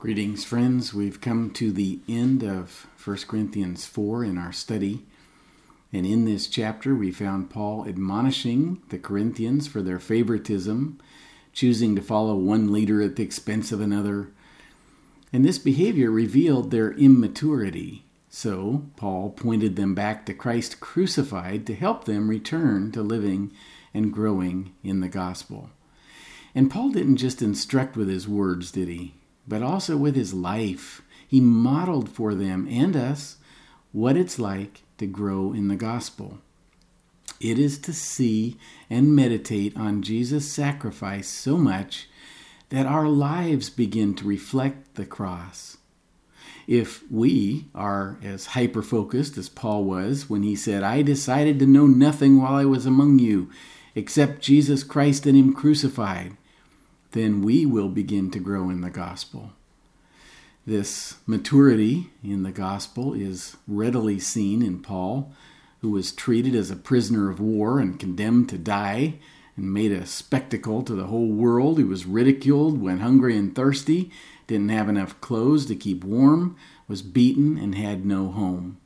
Greetings, friends. We've come to the end of 1 Corinthians 4 in our study. And in this chapter, we found Paul admonishing the Corinthians for their favoritism, choosing to follow one leader at the expense of another. And this behavior revealed their immaturity. So, Paul pointed them back to Christ crucified to help them return to living and growing in the gospel. And Paul didn't just instruct with his words, did he? But also with his life. He modeled for them and us what it's like to grow in the gospel. It is to see and meditate on Jesus' sacrifice so much that our lives begin to reflect the cross. If we are as hyper focused as Paul was when he said, I decided to know nothing while I was among you except Jesus Christ and Him crucified, then we will begin to grow in the gospel. This maturity in the gospel is readily seen in Paul, who was treated as a prisoner of war and condemned to die and made a spectacle to the whole world. He was ridiculed when hungry and thirsty, didn't have enough clothes to keep warm, was beaten, and had no home.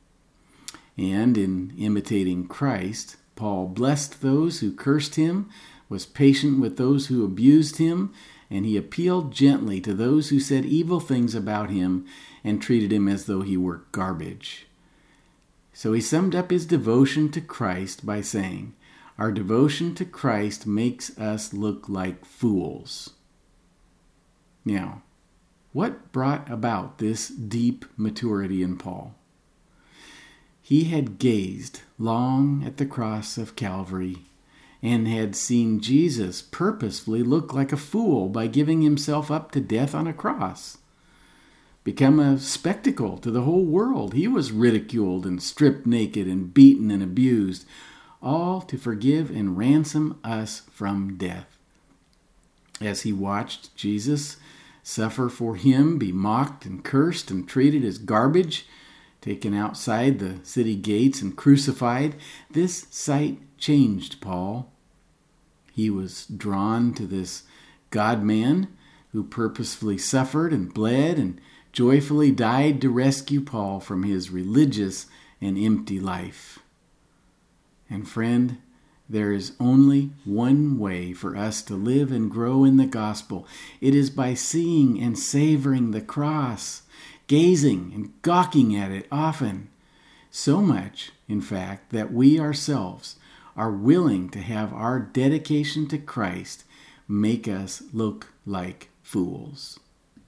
And in imitating Christ, Paul blessed those who cursed him was patient with those who abused him, and he appealed gently to those who said evil things about him and treated him as though he were garbage. So he summed up his devotion to Christ by saying, Our devotion to Christ makes us look like fools. Now, what brought about this deep maturity in Paul? He had gazed long at the cross of Calvary and had seen Jesus purposefully look like a fool by giving himself up to death on a cross. Become a spectacle to the whole world. He was ridiculed and stripped naked and beaten and abused, all to forgive and ransom us from death. As he watched Jesus suffer for him, be mocked and cursed and treated as garbage, taken outside the city gates and crucified, this sight changed Paul. He was drawn to this God man who purposefully suffered and bled and joyfully died to rescue Paul from his religious and empty life. And friend, there is only one way for us to live and grow in the gospel. It is by seeing and savoring the cross, gazing and gawking at it often. So much, in fact, that we ourselves are willing to have our dedication to Christ make us look like fools.